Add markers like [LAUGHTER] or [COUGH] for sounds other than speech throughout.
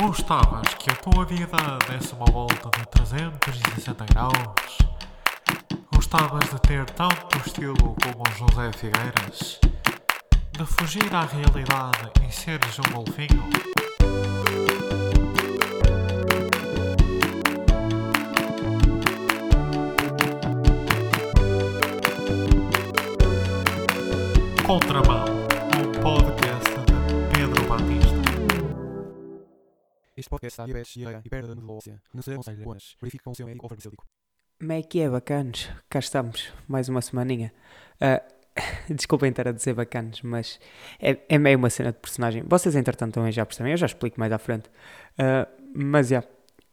Gostavas que a tua vida desse uma volta de 360 graus? Gostavas de ter tanto estilo como José Figueiras? De fugir à realidade e seres um golfinho? Contramão, Está diabetes, e perda de medulócia. Não o seu médico farmacêutico. Como é que é, bacanos? Cá estamos, mais uma semaninha. Ah, [LAUGHS] desculpem estar a dizer bacanos, mas é, é meio uma cena de personagem. Vocês, entretanto, também já percebem, eu já explico mais à frente. Ah, mas, já,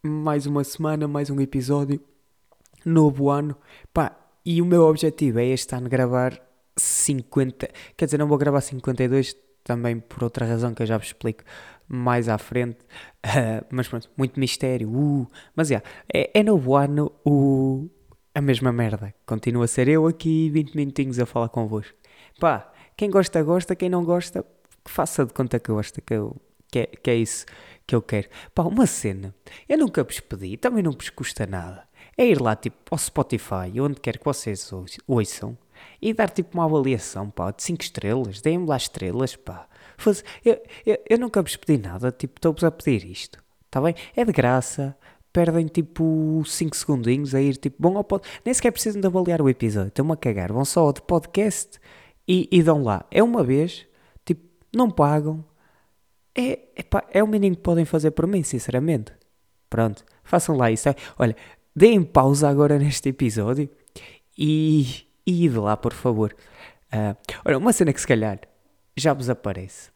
mais uma semana, mais um episódio, novo ano. Pá, e o meu objetivo é este ano gravar 50... Quer dizer, não vou gravar 52, também por outra razão que eu já vos explico mais à frente. [LAUGHS] Ah, mas pronto, muito mistério. Uh, mas já, é, é novo ano o, a mesma merda. Continua a ser eu aqui 20 minutinhos a falar convosco. Pá, quem gosta, gosta. Quem não gosta, faça de conta que gosta. Que, eu, que, é, que é isso que eu quero. Pá, uma cena. Eu nunca vos pedi, também não vos custa nada. É ir lá, tipo, ao Spotify, onde quer que vocês ouç- ouçam, e dar, tipo, uma avaliação, pá, de 5 estrelas. Deem-me lá estrelas, pá. Faz- eu, eu, eu nunca vos pedi nada, tipo, estou-vos a pedir isto. Está bem? É de graça. Perdem tipo 5 segundinhos a ir tipo, vão ao pod... Nem sequer precisam de avaliar o episódio, estão-me a cagar. Vão só ao de podcast e, e dão lá. É uma vez, tipo, não pagam. É, epá, é o mínimo que podem fazer por mim, sinceramente. Pronto, façam lá isso. Olha, deem pausa agora neste episódio e, e lá, por favor. Ah, olha, uma cena que se calhar já vos aparece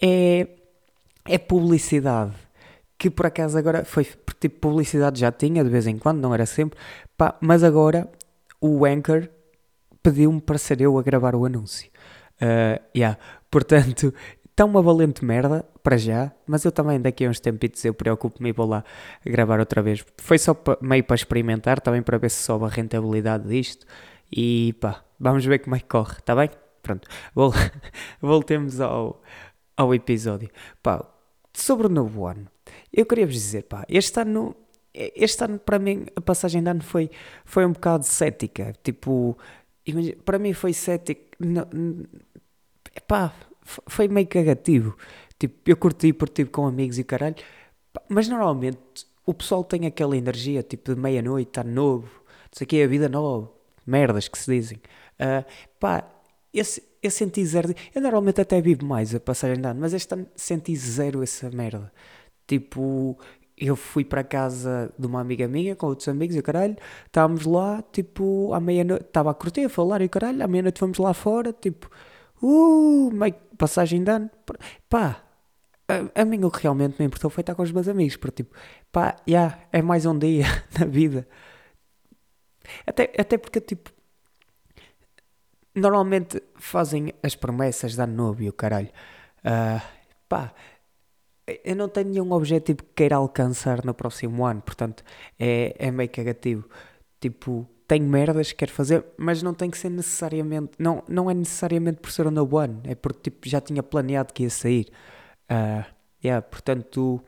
é, é publicidade. Que por acaso agora foi tipo publicidade já tinha de vez em quando, não era sempre, pá, mas agora o Anchor pediu-me para ser eu a gravar o anúncio. Ah, yeah. Portanto, está uma valente merda para já, mas eu também daqui a uns tempitos eu preocupo-me e vou lá gravar outra vez. Foi só meio para experimentar, também para ver se sobe a rentabilidade disto e pá, vamos ver como é que corre, está bem? Pronto, vol- [LAUGHS] voltemos ao, ao episódio. Pá, sobre o novo ano, eu queria vos dizer, pá, este ano, este ano para mim, a passagem de ano foi, foi um bocado cética. Tipo, para mim foi cético. não- f- foi meio cagativo. Tipo, eu curti por tipo com amigos e caralho. Pá, Mas normalmente o pessoal tem aquela energia, tipo, de meia-noite, está novo, não sei o que, a vida nova, merdas que se dizem. Ah, pá, eu, se- eu senti zero. Eu normalmente até vivo mais a passagem de ano, mas este ano senti zero essa merda. Tipo, eu fui para casa de uma amiga minha com outros amigos e caralho, estávamos lá, tipo, à meia-noite, estava a curtir, a falar e caralho, à meia-noite fomos lá fora, tipo, uh, meio passagem de ano. Pá, a, a mim o que realmente me importou foi estar com os meus amigos, porque tipo, pá, já, é mais um dia [LAUGHS] na vida. Até, até porque, tipo, normalmente fazem as promessas ano novo e o caralho. Ah, pá, eu não tenho nenhum objetivo que queira alcançar no próximo ano, portanto, é, é meio cagativo. Tipo, tenho merdas que quero fazer, mas não tem que ser necessariamente, não, não é necessariamente por ser um novo ano, é porque tipo, já tinha planeado que ia sair. Ah, yeah, portanto,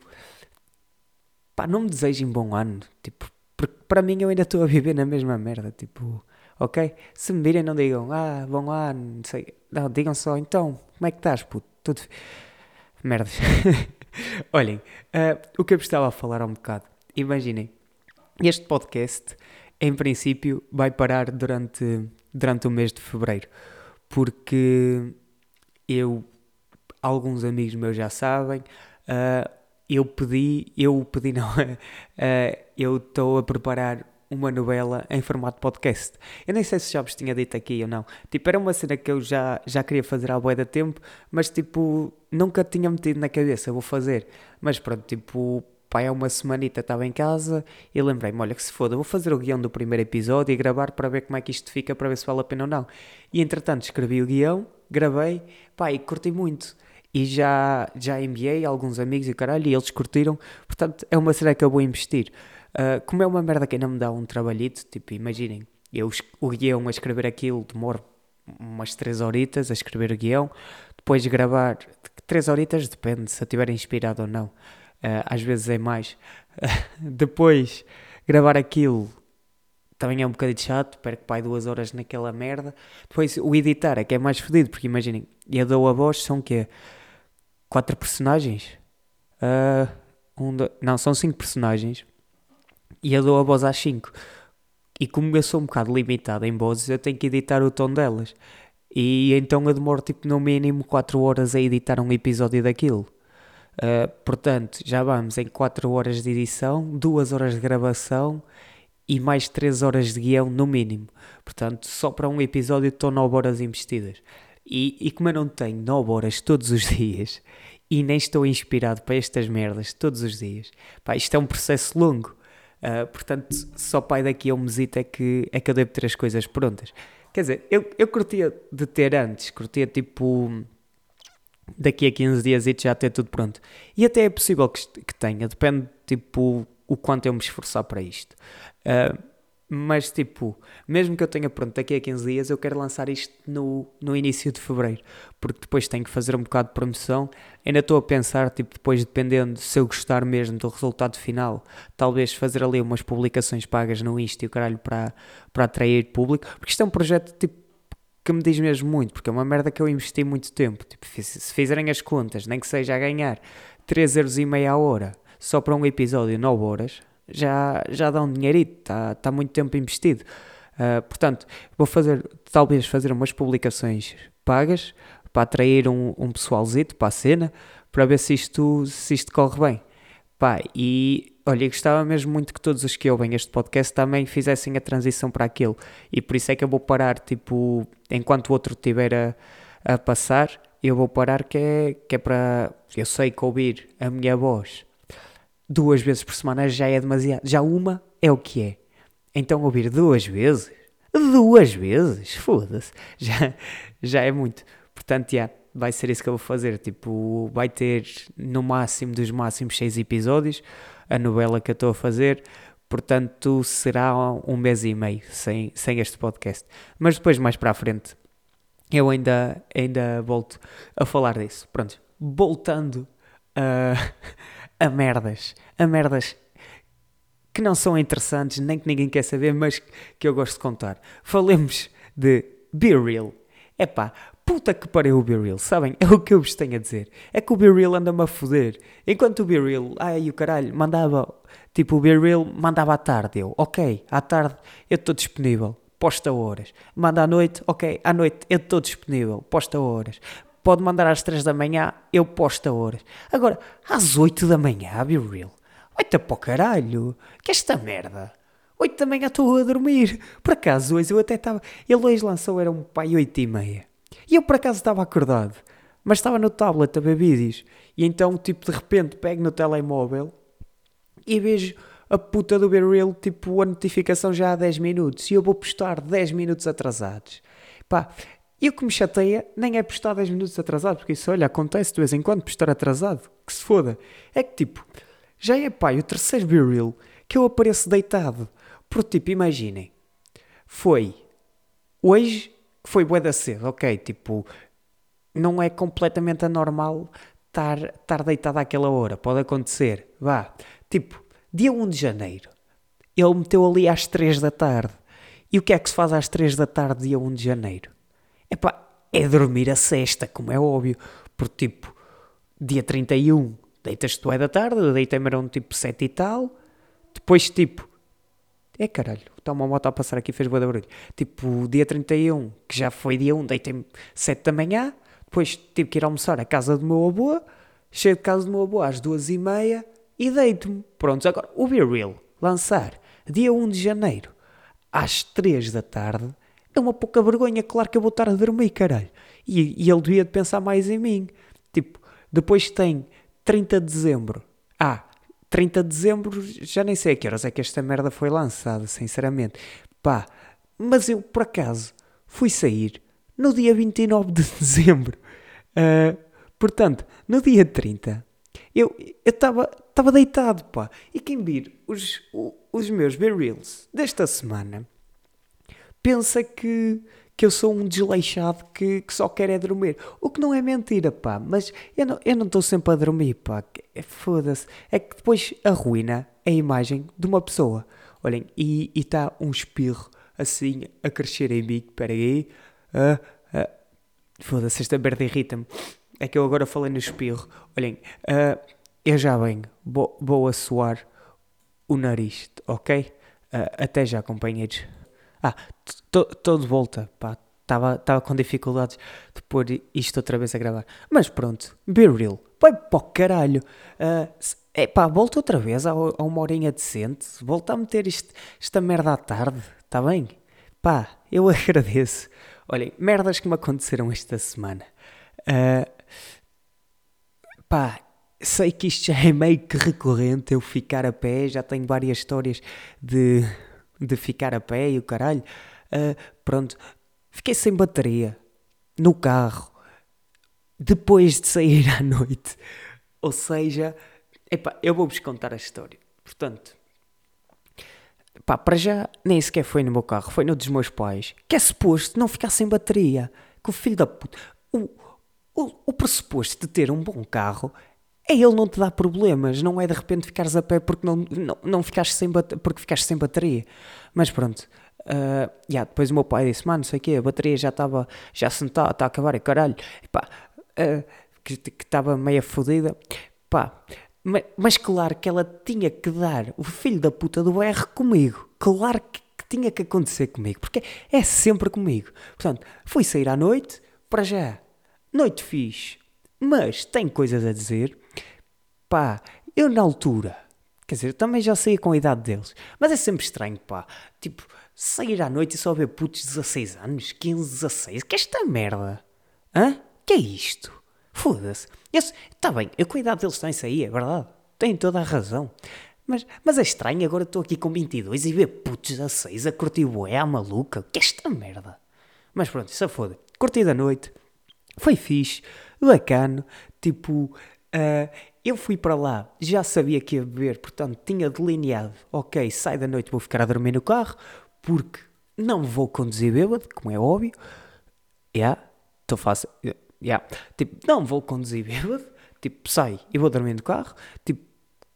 pá, não me desejem bom ano, tipo, porque para mim eu ainda estou a viver na mesma merda, tipo, ok? Se me virem não digam, ah, bom ano, não sei, não, digam só, então, como é que estás, puto? Tudo... Merdas. [LAUGHS] Olhem, ah, o que eu estava a falar há um bocado, imaginem, este podcast, em princípio, vai parar durante, durante o mês de fevereiro, porque eu, alguns amigos meus já sabem, ah, eu pedi, eu pedi [LAUGHS] não, ah, eu estou a preparar uma novela em formato podcast. Eu nem sei se já vos tinha dito aqui ou não. Tipo, era uma cena que eu já, já queria fazer há bué tempo, mas tipo, nunca tinha metido na cabeça, vou fazer. Mas pronto, tipo, pá, é uma semanita, estava em casa e lembrei-me, olha que se foda, vou fazer o guião do primeiro episódio e gravar para ver como é que isto fica, para ver se vale a pena ou não. E entretanto escrevi o guião, gravei, e curti muito. E já, já enviei a alguns amigos e caralho, e eles curtiram, portanto é uma cena que eu vou investir. Ah, como é uma merda que ainda me dá um trabalhito, tipo, imaginem, eu o guião a escrever aquilo demoro umas 3 horitas a escrever o guião, depois gravar 3 horitas, depende se eu estiver inspirado ou não. uh, às vezes é mais. [LAUGHS] Depois, gravar aquilo também é um bocadinho chato, perco pai duas horas naquela merda. Depois, o editar é que é mais fodido, porque imaginem, eu dou a voz, são o quê? Quatro personagens? Uh, um, dois, não, são cinco personagens. E eu dou a voz às cinco. E como eu sou um bocado limitado em vozes, eu tenho que editar o tom delas. E então eu demoro tipo no mínimo 4 horas a editar um episódio daquilo. Uh, portanto, já vamos em 4 horas de edição, 2 horas de gravação e mais 3 horas de guião no mínimo. Portanto, só para um episódio estou 9 horas investidas. E, e como eu não tenho 9 horas todos os [LAUGHS] dias e nem estou inspirado para estas merdas todos os dias, pá, isto é um processo longo. Uh, portanto, só pai daqui a um mesito é que, é que eu devo ter as coisas prontas. Quer dizer, eu, eu curtia de ter antes, curtia tipo daqui a 15 dias e já ter tudo pronto. E até é possível que, que tenha, depende tipo o quanto eu me esforçar para isto. Uh, mas tipo, mesmo que eu tenha pronto daqui a 15 dias, eu quero lançar isto no, no início de fevereiro, porque depois tenho que fazer um bocado de promoção. Ainda estou a pensar, tipo, depois dependendo se eu gostar mesmo do resultado final, talvez fazer ali umas publicações pagas no Insta e o caralho para, para atrair público, porque isto é um projeto tipo que me diz mesmo muito, porque é uma merda que eu investi muito tempo. Tipo, se fizerem as contas, nem que seja a ganhar 3 euros e meia a hora, só para um episódio 9 horas, já, já dá um dinheirito, está tá muito tempo investido. Uh, portanto, vou fazer, talvez fazer umas publicações pagas para atrair um, um pessoalzito para a cena, para ver se isto, se isto corre bem. Pá, e olha, gostava mesmo muito que todos os que ouvem este podcast também fizessem a transição para aquilo. E por isso é que eu vou parar, tipo, enquanto o outro estiver a, a passar, eu vou parar que é, que é para. Eu sei que ouvir a minha voz duas vezes por semana já é demasiado. Já uma é o que é. Então ouvir duas vezes, duas vezes, foda-se, [LAUGHS] já, já é muito. Portanto, já, vai ser isso que eu vou fazer. Tipo, vai ter no máximo dos máximos seis episódios a novela que eu estou a fazer. Portanto, será um mês e meio sem, sem este podcast. Mas depois, mais para a frente, eu ainda, ainda volto a falar disso. Pronto, voltando a. a merdas, a merdas que não são interessantes, nem que ninguém quer saber, mas que eu gosto de contar. Falemos de Be Real. Epá, puta que pariu o Be Real, sabem? É o que eu vos tenho a dizer. É que o Be Real anda-me a foder. Enquanto o Be Real, ai o caralho, mandava, tipo o Be Real mandava à tarde. Eu, ok, à tarde eu estou disponível, posta horas. Manda à noite, ok, à noite eu estou disponível, posta horas pode mandar às 3 da manhã, eu posto a horas. Agora, às 8 da manhã, be real. 8 para o caralho. Que esta merda. 8 da manhã estou a dormir. Por acaso, hoje eu até estava. Ele hoje lançou, era um pai 8 e meia. E eu por acaso estava acordado. Mas estava no tablet a ver vídeos. E então, tipo, de repente pego no telemóvel e vejo a puta do Be tipo, a notificação já há 10 minutos. E eu vou postar 10 minutos atrasados. Pá, e o que me chateia nem é postar 10 minutos atrasado, porque isso, olha, acontece de vez em quando postar atrasado, que se foda. É que tipo, já é pai, o terceiro Be Real que eu apareço deitado. Por tipo, imaginem, foi hoje que foi bué da cedo, ok, tipo, não é completamente anormal estar, estar deitado àquela hora, pode acontecer, vá, tipo, dia 1 de janeiro, ele meteu ali às 3 da tarde. E o que é que se faz às 3 da tarde, dia 1 de janeiro? Epá, é dormir a sexta, como é óbvio. Porque, tipo, dia 31, deitas-te é da tarde, deitei-me era um tipo 7 e tal. Depois, tipo, é caralho, está uma moto a passar aqui fez boa de barulho. Tipo, dia 31, que já foi dia 1, deitei-me 7 da manhã. Depois tive que ir almoçar à casa do meu avô. Cheio de casa do meu avô às 2 e meia e deito-me. Prontos, agora, o Be Real lançar dia 1 de janeiro às 3 da tarde é uma pouca vergonha, claro que eu vou estar a dormir, caralho. E, e ele devia de pensar mais em mim. Tipo, depois tem 30 de dezembro. Ah, 30 de dezembro, já nem sei a que horas é que esta merda foi lançada, sinceramente. Pá, mas eu, por acaso, fui sair no dia 29 de [LAUGHS] dezembro. Uh, portanto, no dia 30, eu estava deitado, pá. E quem vir os, os meus B-Reels desta semana pensa que, que eu sou um desleixado que, que só quer é dormir. O que não é mentira, pá. Mas eu não eu não estou sempre a dormir, pá. É- Foda-se. É que depois arruina a imagem de uma pessoa. Olhem, e está um espirro assim a crescer em mim. Espera aí. Ah, ah. Foda-se, esta merda irrita-me. É que eu agora falei no espirro. Olhem, ah, eu já venho. Vou, vou a suar o nariz, ok? Até já, companheiros. Ah, estou de volta, pá. Estava com dificuldades de pôr isto outra vez a gravar. Mas pronto, be real. Vai para o caralho. Se- é pá, volta outra vez a, a uma horinha decente. Volta a meter isto, esta merda à tarde, está bem? Pá, eu [LAUGHS] agradeço. Olhem, merdas que me aconteceram esta semana. Ah, pá, sei que isto já é meio que recorrente, eu ficar a pé, já tenho várias histórias de, de ficar a pé e o caralho. Ah, pronto, fiquei sem bateria no carro depois de sair à noite. Ou seja, eu vou-vos contar a história. Portanto, para já nem sequer foi no meu carro, foi no dos meus pais, que é suposto não ficar sem bateria. Que o filho da puta. O, o, o pressuposto de ter um bom carro é ele não te dar problemas, não é de repente ficares a pé porque não, não, não ficaste sem porque ficaste sem bateria. Mas pronto. ah, yeah, depois o meu pai disse, mano, sei o quê, a bateria já estava, já se está a acabar, e caralho, e pá, ah, que estava meio fodida, pá, ma- mas, claro que ela tinha que dar o filho da puta do R comigo, claro que, que tinha que acontecer comigo, porque é sempre comigo. Portanto, fui sair à noite, para já, noite fixe, mas tenho coisas a dizer, pá, eu na altura, quer dizer, eu também já saía com a idade deles, mas é sempre estranho, pá, tipo, sair à noite e só ver putos de 16 anos, 15, 16, que é esta merda? Hã? Que é isto? Foda-se. Está bem, eu com a idade deles também saía, é verdade. Tem toda a razão. Mas, mas é estranho, agora estou aqui com 22 e ver putos de 16 a curtir bué à maluca. Que é esta merda? Mas pronto, isso é foda. Curti da noite. Foi fixe, bacana. Tipo, ah, eu fui para lá, já sabia que ia beber, portanto tinha delineado: ok, sai da noite, vou ficar a dormir no carro, porque não vou conduzir bêbado, como é óbvio. Yeah, estou fácil. Yeah. Tipo, não vou conduzir bêbado. Tipo, sai e vou dormir no carro. Tipo,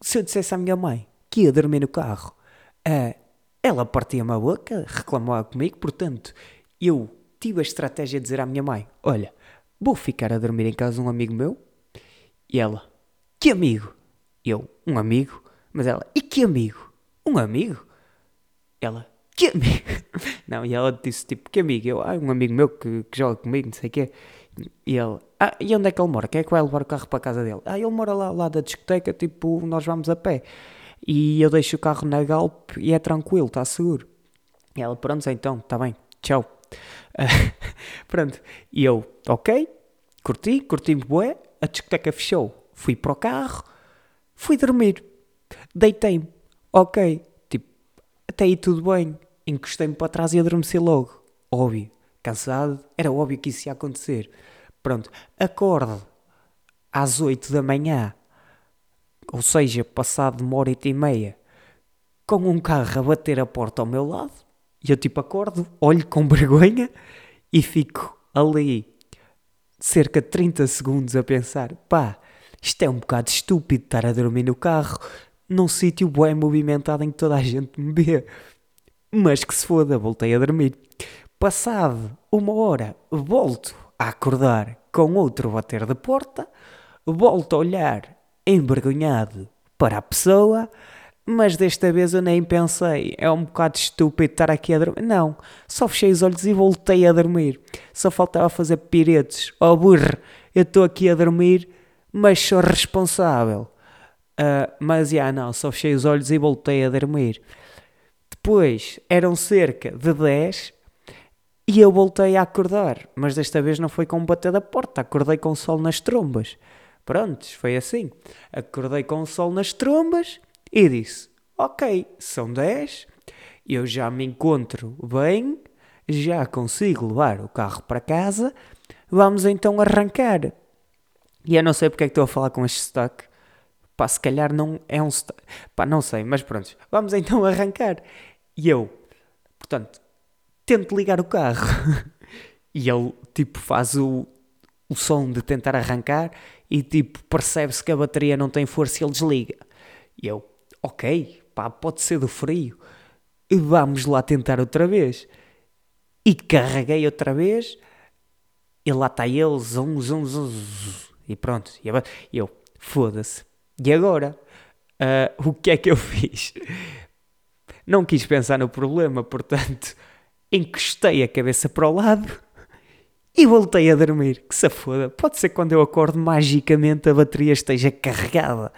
se eu dissesse à minha mãe que ia dormir no carro, ah, ela partia-me a boca, reclamava comigo. Portanto, eu tive a estratégia de dizer à minha mãe: Olha, vou ficar a dormir em casa de um amigo meu. E ela: Que amigo? Eu: Um amigo. Mas ela: E que amigo? Um amigo? Ela: Que amigo? [LAUGHS] Não, e ela disse tipo: Que amigo? Eu: Ah, um amigo meu que, que joga comigo, não sei o quê. E ele: Ah, e onde é que ele mora? Quem é que vai levar o carro para a casa dele? Ah, ele mora lá, lá da discoteca, tipo, nós vamos a pé. E eu deixo o carro na Galp e é tranquilo, está seguro. E ela: Pronto, então, está bem, tchau. [LAUGHS] Pronto, e eu: Ok, curti, curti-me bué, a discoteca fechou. Fui para o carro, fui dormir, deitei-me, ok, tipo, até aí tudo bem. Encostei-me para trás e adormeci logo. Óbvio. Cansado, era óbvio que isso ia acontecer. Pronto, acordo às 8 da manhã, ou seja, passado uma hora e meia, com um carro a bater a porta ao meu lado. E eu tipo acordo, olho com [LAUGHS] vergonha e fico ali cerca de 30 segundos a pensar: pá, isto é um bocado estúpido estar a dormir no carro, num sítio bem movimentado em que toda a gente me vê. Mas que se foda, voltei a dormir. Passado uma hora, volto a acordar com outro bater de porta, volto a olhar envergonhado para a pessoa, mas desta vez eu nem pensei, é um bocado estúpido estar aqui a dormir. Não, só fechei os olhos e voltei a dormir. Só faltava fazer piretes. Oh burro, eu estou aqui a dormir, mas sou responsável. Ah, mas já não, só fechei os olhos e voltei a dormir. Depois eram cerca de 10 e eu voltei a acordar, mas desta vez não foi com o bater da porta, acordei com o sol nas trombas. Prontos, foi assim. Acordei com o sol nas trombas e disse: Ok, são 10, eu já me encontro bem, já consigo levar o carro para casa, vamos então arrancar. E eu não sei porque é que estou a falar com este sotaque. Pá, se calhar não é um sotaque. Pá, não sei, mas pronto. Vamos então [LAUGHS] arrancar. E eu, portanto, tento ligar o carro. [LAUGHS] E ele, tipo, faz o, o som de tentar arrancar e, tipo, percebe-se que a bateria não tem força e ele desliga. E eu, ok, pá, pode ser do frio. E vamos lá tentar outra vez. E carreguei outra vez e lá está ele, zum, zum, zum, zum, e pronto. E eu- foda-se. E agora? Ah, o que é que eu fiz? Não quis pensar no problema, portanto, encostei a cabeça para o lado e voltei a dormir. Que se foda. Pode ser quando eu acordo magicamente a bateria esteja carregada.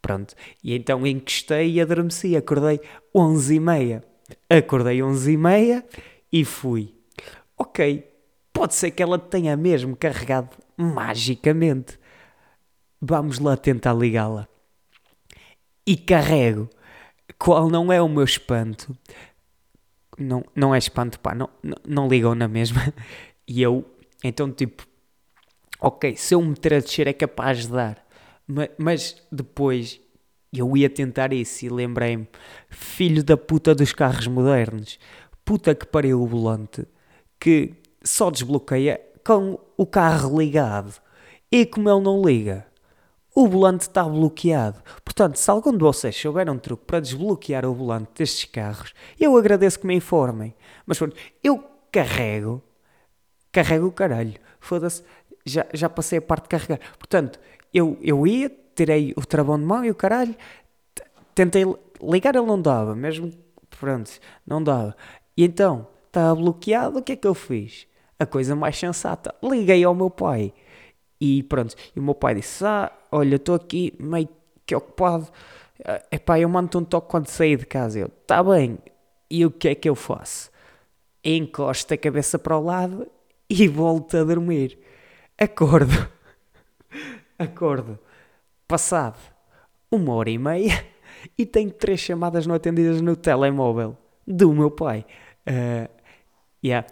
Pronto. E então encostei e adormeci. Acordei 11 e meia. Acordei 11 e meia e fui. Ok, pode ser que ela tenha mesmo carregado magicamente. Vamos lá tentar ligá-la. E carrego. Qual não é o meu espanto? Não, não é espanto, pá, não, não, não ligam na mesma. [LAUGHS] E eu, então, tipo, ok, se eu meter a descer é capaz de dar. Ma- Mas, depois eu ia tentar isso e lembrei-me, filho da puta dos carros modernos, puta que pariu o volante, que só desbloqueia com o carro ligado. E como ele não liga, o volante está bloqueado. Portanto, se algum de vocês souber um truque para desbloquear o volante destes carros, eu agradeço que me informem. Mas pronto, eu carrego, carrego o caralho. Foda-se, já, já passei a parte de carregar. Portanto, eu, eu ia, tirei o travão de mão e o caralho, tentei ligar, ele não dava, mesmo, pronto, não dava. E então, estava bloqueado, o que é que eu fiz? A coisa mais sensata, liguei ao meu pai. E pronto, e o meu pai disse: Ah, olha, estou aqui meio que ocupado. Ah, Epá, eu mando-te um toque quando sair de casa. Eu, tá bem. E o que é que eu faço? Encosto a cabeça para o lado e [LAUGHS] volto a dormir. Acordo. [LAUGHS] Acordo. Passado uma hora e meia [LAUGHS] e tenho três chamadas não atendidas no telemóvel do meu pai. Ah, yeah.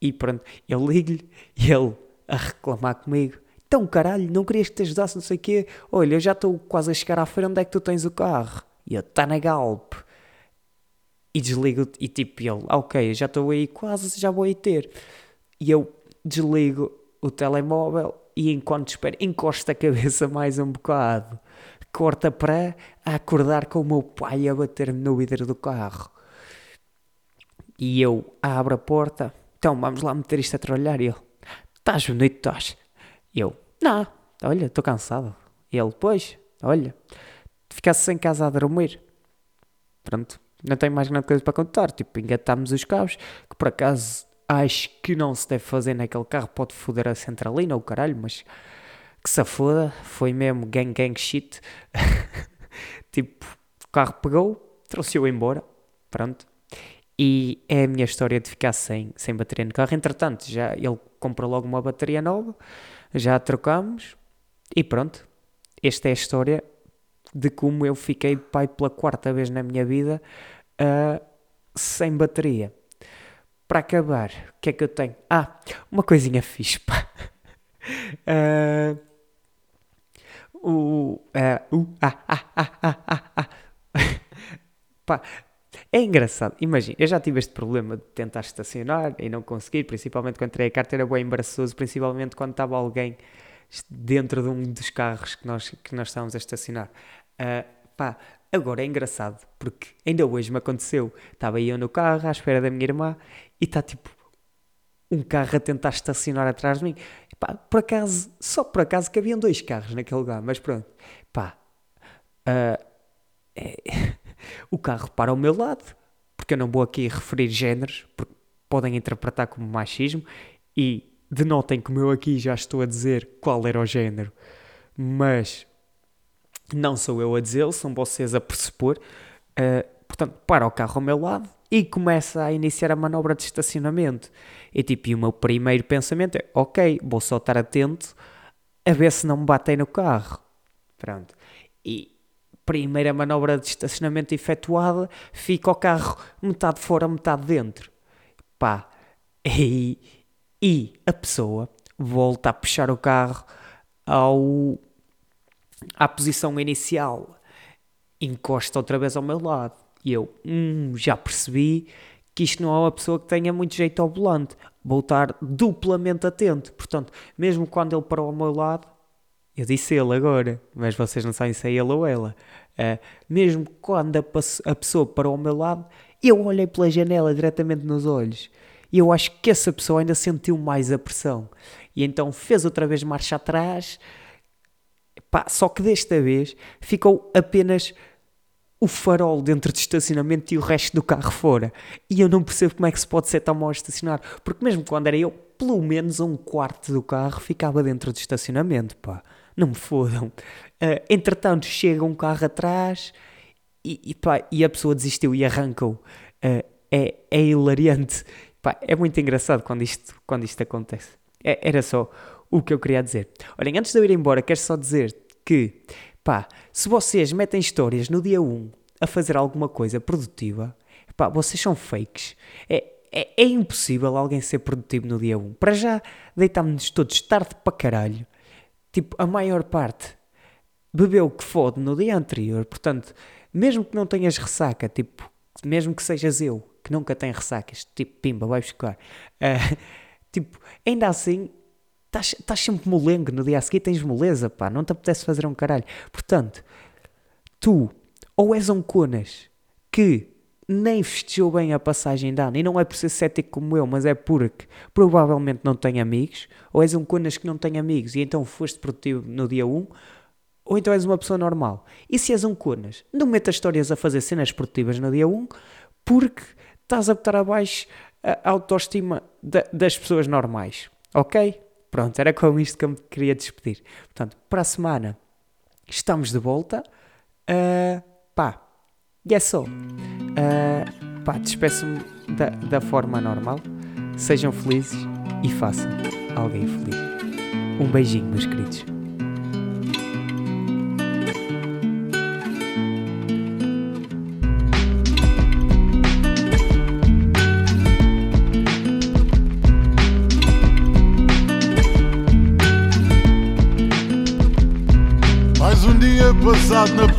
E pronto, eu ligo-lhe e ele a reclamar comigo. Então, caralho, não querias que te ajudasse, não sei o quê? Olha, eu já estou quase a chegar à feira, onde é que tu tens o carro? E eu, está na Galp. E desligo, e tipo, ele, ah, ok, já estou aí quase, já vou aí ter. E eu desligo o telemóvel e enquanto espero, encosto a cabeça mais um bocado. Corta para acordar com o meu pai a bater-me no vidro do carro. E eu abro a porta, então vamos lá meter isto a trabalhar. E ele, estás bonito, estás? E eu, não, olha, estou cansado. E ele, pois, olha, ficasse em casa a dormir. Pronto, não tenho mais grande coisa para contar. Tipo, engatámos os cabos, que por acaso acho que não se deve fazer naquele carro, pode foder a centralina ou caralho, mas que se foda, foi mesmo gang gang shit. [LAUGHS] tipo, o carro pegou, trouxe-o embora, pronto. E é a minha história de ficar sem, sem bateria no carro. Entretanto, já ele comprou logo uma bateria nova, já trocamos e pronto. Esta é a história de como eu fiquei pai pela quarta vez na minha vida ah, sem bateria. Para acabar, o que é que eu tenho? Ah, uma coisinha fixe, pá. [LAUGHS] Ah, o, o, ah, ah, ah, ah, ah, ah. [LAUGHS] Pá, é engraçado. Imagina, eu já tive este problema de tentar estacionar e não conseguir, principalmente quando entrei a carta, era bem embaraçoso, principalmente quando estava alguém dentro de um dos carros que nós, que nós estávamos a estacionar. Ah, pá, agora é engraçado, porque ainda hoje me aconteceu. Estava eu no carro à espera da minha irmã e está tipo um carro a tentar estacionar atrás de mim. Pá, por acaso, só por acaso que haviam dois carros naquele lugar, mas pronto. Pá, ah, é- o carro para ao meu lado, porque eu não vou aqui referir géneros, porque podem interpretar como machismo, e denotem como eu aqui já estou a dizer qual era o género, mas não sou eu a dizê-lo, são vocês a pressupor. Ah, portanto, para o carro ao meu lado e começa a iniciar a manobra de estacionamento. E tipo, e o meu primeiro pensamento é: ok, vou só estar atento a ver se não me batem no carro. Pronto. E primeira manobra de estacionamento efetuada, fica o carro metade fora, metade dentro. Pá, e, e a pessoa volta a puxar o carro ao, à posição inicial, encosta outra vez ao meu lado. E eu, hum, já percebi que isto não é uma pessoa que tenha muito jeito ao volante. vou estar duplamente atento. Portanto, mesmo quando ele parou ao meu lado, eu disse ele agora, mas vocês não sabem se é ele ou ela. Uh, mesmo quando a, a pessoa parou ao meu lado, eu olhei pela janela diretamente nos olhos. E eu acho que essa pessoa ainda sentiu mais a pressão. E então fez outra vez marcha atrás. Pá, só que desta vez ficou apenas o farol dentro de estacionamento e o resto do carro fora. E eu não percebo como é que se pode ser tão mal estacionado. Porque mesmo quando era eu, pelo menos um quarto do carro ficava dentro de estacionamento, pá. Não me fodam. Uh, entretanto, chega um carro atrás e, e, pá, e a pessoa desistiu e arrancou. Uh, é, é hilariante. Pá, é muito engraçado quando isto, quando isto acontece. É, era só o que eu queria dizer. Olhem, antes de eu ir embora, quero só dizer que Pá, se vocês metem histórias no dia 1 a fazer alguma coisa produtiva, pá, vocês são fakes. É, é, é impossível alguém ser produtivo no dia 1. Para já, deitámos-nos todos tarde para caralho. Tipo, a maior parte bebeu o que fode no dia anterior. Portanto, mesmo que não tenhas ressaca, tipo, mesmo que sejas eu, que nunca tem ressacas, tipo, pimba, vai buscar. Uh, [LAUGHS] tipo, ainda assim, Estás sempre molengo no dia a seguir, tens moleza, pá, não te apetece fazer um caralho. Portanto, tu ou és um conas que nem festejou bem a passagem de ano, e não é por ser cético como eu, mas é porque provavelmente não tem amigos, ou és um conas que não tem amigos e então foste produtivo no dia 1, ou então és uma pessoa normal. E se és um conas, não metas histórias a fazer cenas produtivas no dia 1, porque estás a botar abaixo a autoestima das pessoas normais, ok? Pronto, era com isto que eu me queria despedir. Portanto, para a semana estamos de volta. Uh, pá, e é só. Uh, pá, despeço-me da, da forma normal. Sejam felizes e façam alguém feliz. Um beijinho, meus queridos.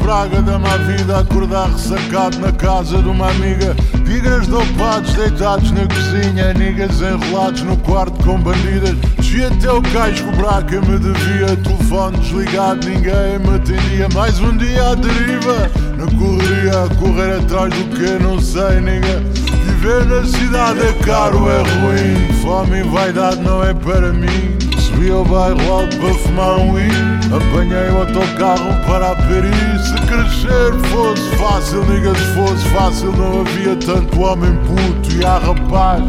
Praga da má vida Acordar ressacado na casa de uma amiga. Tigres dopados deitados na cozinha Niggas enrolados no quarto com bandidas. Desci até o cais cobrar quem me devia Telefone desligado, ninguém me atendia. Mais um dia à deriva Na correria, correr atrás do que não sei, nigga Viver na cidade é caro, é ruim Fome e vaidade não é para mim Subi ao bairro alto fumar um weed Apanhei o autocarro para a Paris. Se crescer fosse fácil, nigga, se fosse fácil Não havia tanto homem puto e há rapaz.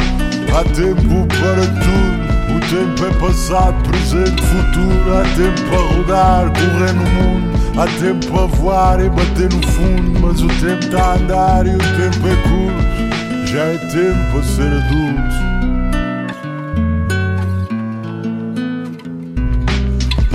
Há tempo para tudo o tempo é passado, presente, futuro. Há tempo para rodar, correr no mundo. Há tempo para voar e bater no fundo. Mas o tempo está a andar e o tempo é curto. Já é tempo para ser adulto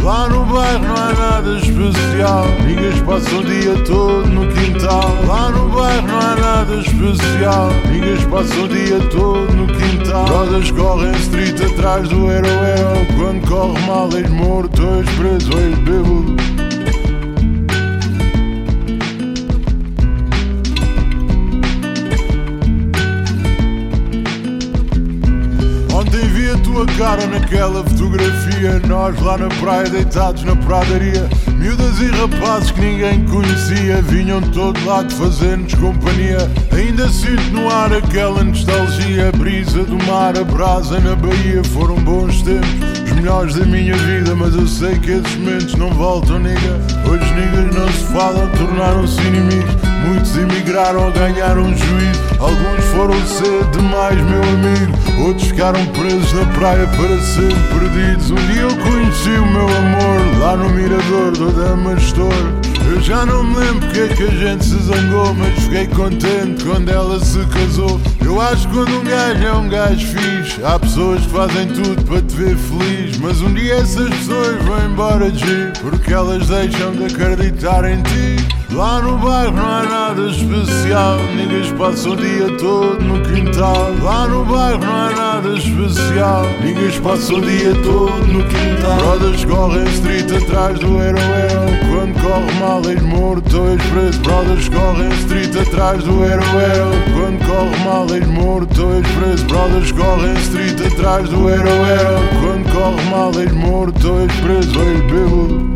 Lá no bairro não há nada especial. Ninguém passa o dia todo no quintal. Lá no bairro não há nada especial. Ninguém passa o dia todo no quintal. Rodas correm street atrás do hero hero. Quando corre mal, és morto, és preso, és bêbado. Naquela fotografia. Nós lá na praia deitados na pradaria. Miúdas e rapazes que ninguém conhecia Vinham de todo lado fazer-nos companhia. Ainda sinto no ar aquela nostalgia. Brisa do mar, a brasa na Bahia. Foram bons tempos, os melhores da minha vida Mas eu sei que esses momentos não voltam, nigga. Hoje niggas não se falam, tornaram-se inimigos. Muitos emigraram a ganhar um juízo. Alguns foram ser demais, meu amigo. Outros ficaram presos na praia para sempre perdidos. Um dia eu conheci o meu amor Lá no mirador do Damastor Eu já não me lembro porque é que a gente se zangou Mas fiquei contente quando ela se casou. Eu acho que quando um gajo é um gajo fixe Há pessoas que fazem tudo para te ver feliz. Mas um dia essas pessoas vão embora de Porque elas deixam de acreditar em ti Lá no bairro não há nada especial Ninguém passa o dia todo no quintal. Lá no bairro não há nada especial Ninguém passa o dia todo no quintal. Rodas correm street atrás do hero Quando corre mal és morto, és preso. Brothers correm street atrás do hero Quando corre mal és morto, és preso. Brothers correm street atrás do hero Quando corre mal és morto, és preso, és bêbado